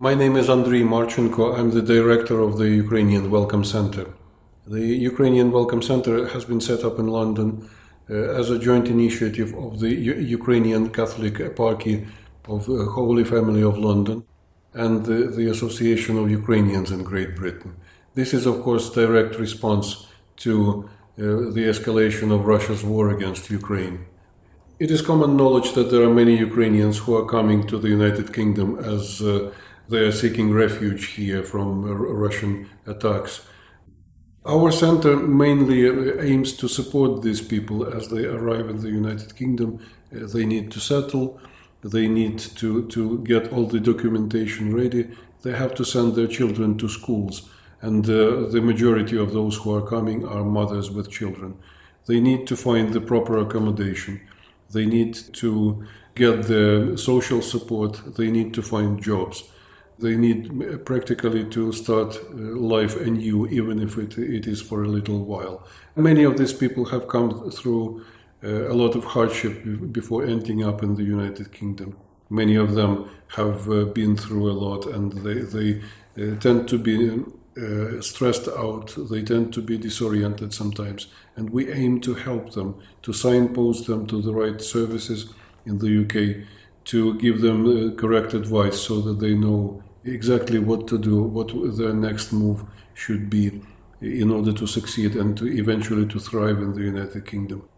My name is Andriy Marchenko. I'm the director of the Ukrainian Welcome Center. The Ukrainian Welcome Center has been set up in London uh, as a joint initiative of the U- Ukrainian Catholic Eparchy of uh, Holy Family of London and the, the Association of Ukrainians in Great Britain. This is, of course, direct response to uh, the escalation of Russia's war against Ukraine. It is common knowledge that there are many Ukrainians who are coming to the United Kingdom as uh, they are seeking refuge here from uh, Russian attacks. Our center mainly uh, aims to support these people as they arrive in the United Kingdom. Uh, they need to settle, they need to, to get all the documentation ready, they have to send their children to schools, and uh, the majority of those who are coming are mothers with children. They need to find the proper accommodation, they need to get the social support, they need to find jobs they need practically to start uh, life anew, even if it, it is for a little while. Many of these people have come through uh, a lot of hardship before ending up in the United Kingdom. Many of them have uh, been through a lot and they, they tend to be uh, stressed out, they tend to be disoriented sometimes, and we aim to help them, to signpost them to the right services in the UK, to give them uh, correct advice so that they know exactly what to do, what their next move should be in order to succeed and to eventually to thrive in the United Kingdom.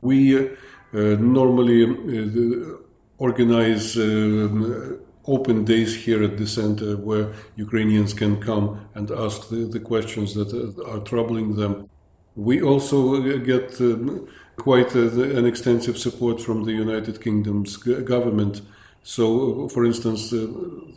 We uh, normally uh, organize uh, open days here at the center where Ukrainians can come and ask the, the questions that are troubling them. We also get um, quite an extensive support from the United Kingdom's government so, for instance, the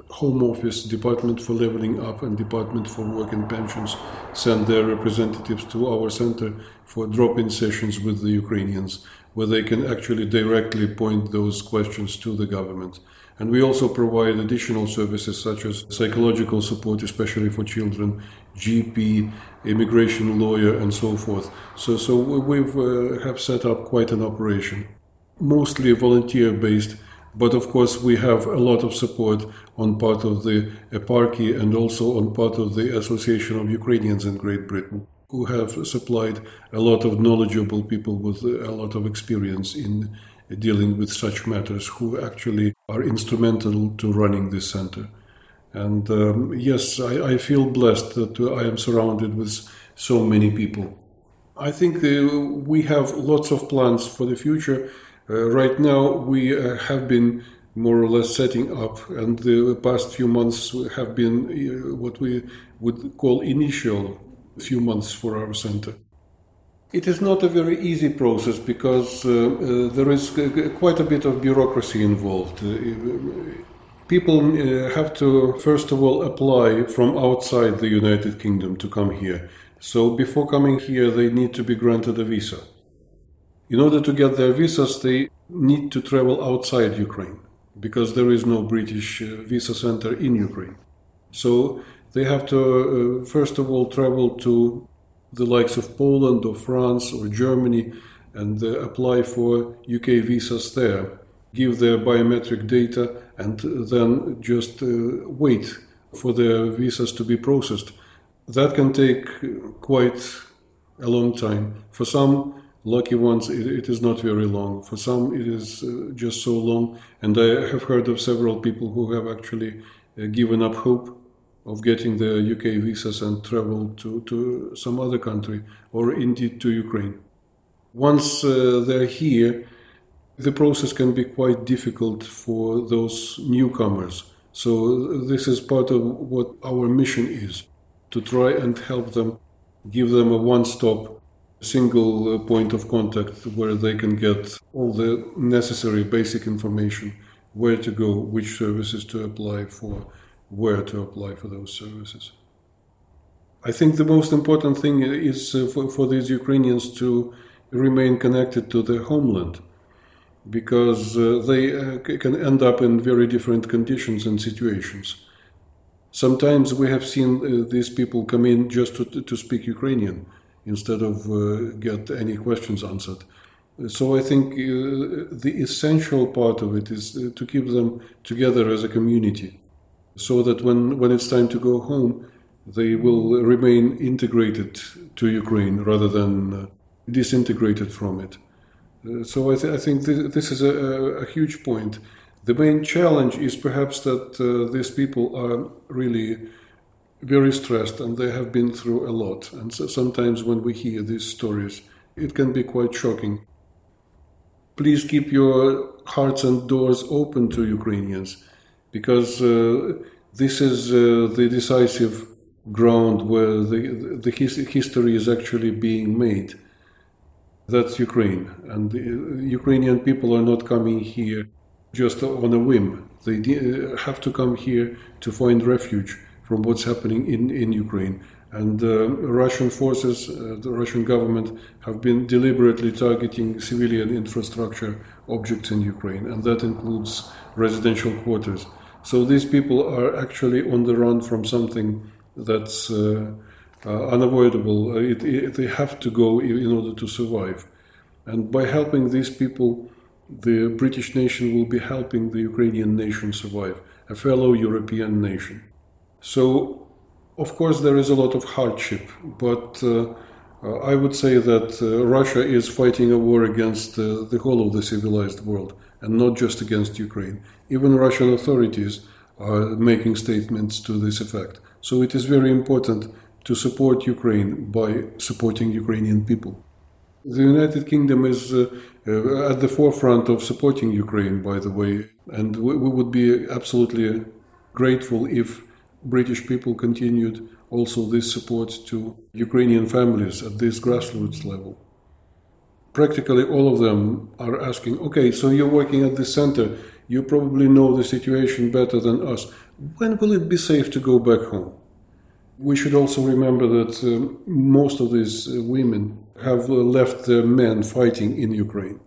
Home Office, Department for Leveling Up, and Department for Work and Pensions send their representatives to our center for drop in sessions with the Ukrainians, where they can actually directly point those questions to the government. And we also provide additional services such as psychological support, especially for children, GP, immigration lawyer, and so forth. So, so we've uh, have set up quite an operation, mostly volunteer based but of course, we have a lot of support on part of the eparchy and also on part of the Association of Ukrainians in Great Britain, who have supplied a lot of knowledgeable people with a lot of experience in dealing with such matters, who actually are instrumental to running this center. And um, yes, I, I, feel blessed that I am surrounded with so many people. I think uh, we have lots of plans for the future right now, we uh, have been more or less setting up, and the past few months have been uh, what we would call initial few months for our center. It is not a very easy process because uh, uh, there is quite a bit of bureaucracy involved. Uh, people have to, first of all, apply from outside the United Kingdom to come here. So before coming here, they need to be granted a visa. In order to get their visas, they need to travel outside Ukraine because there is no British uh, visa center in Ukraine. So they have to, uh, first of all, travel to the likes of Poland or France or Germany and uh, apply for UK visas there, give their biometric data, and then just uh, wait for their visas to be processed. That can take quite a long time. For some, lucky ones it, it is not very long. For some it is uh, just so long. And i have heard of several people who have actually uh, given up hope of getting the uk visas and travel to, to some other country or indeed to ukraine. Once uh, they're here the process can be quite difficult for those newcomers. So this is part of what our mission is to try and help them give them a one-stop single uh, point of contact where they can get all the necessary basic information where to go, which services to apply for, where to apply for those services. I think the most important thing is uh, for, for these Ukrainians to remain connected to their homeland because uh, they uh, can end up in very different conditions and situations. Sometimes we have seen uh, these people come in just to, to speak Ukrainian instead of uh, get any questions answered. So I think uh, the essential part of it is uh, to keep them together as a community. so that when, when it's time to go home, they will remain integrated to Ukraine rather than uh, disintegrated from it. Uh, so I, th- I, think this, this is a, a, huge point. The main challenge is perhaps that these people are really very stressed and they have been through a lot. And so sometimes when we hear these stories, it can be quite shocking. Please keep your hearts and doors open to Ukrainians because uh, this is uh, the decisive ground where the, the his, history is actually being made. That's Ukraine. And the Ukrainian people are not coming here just on a whim. They have to come here to find refuge from what's happening in, in Ukraine. And uh, Russian forces, uh, the Russian government, have been deliberately targeting civilian infrastructure objects in Ukraine, and that includes residential quarters. So these people are actually on the run from something that's uh, uh unavoidable. It, it, they have to go in order to survive. And by helping these people, the British nation will be helping the Ukrainian nation survive, a fellow European nation. So, of course, there is a lot of hardship, but uh, I would say that uh, Russia is fighting a war against uh, the whole of the civilized world and not just against Ukraine. Even Russian authorities are making statements to this effect. So it is very important to support Ukraine by supporting Ukrainian people. The United Kingdom is uh, uh, at the forefront of supporting Ukraine, by the way, and we, we would be absolutely grateful if British people continued also this support to Ukrainian families at this grassroots level. Practically all of them are asking, okay, so you're working at the center, you probably know the situation better than us. When will it be safe to go back home? We should also remember that uh, most of these uh, women have uh, left their men fighting in Ukraine.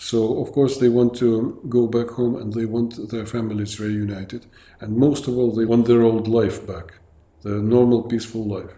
So, of course, they want to go back home and they want their families reunited. And most of all, they want their old life back, their normal, peaceful life.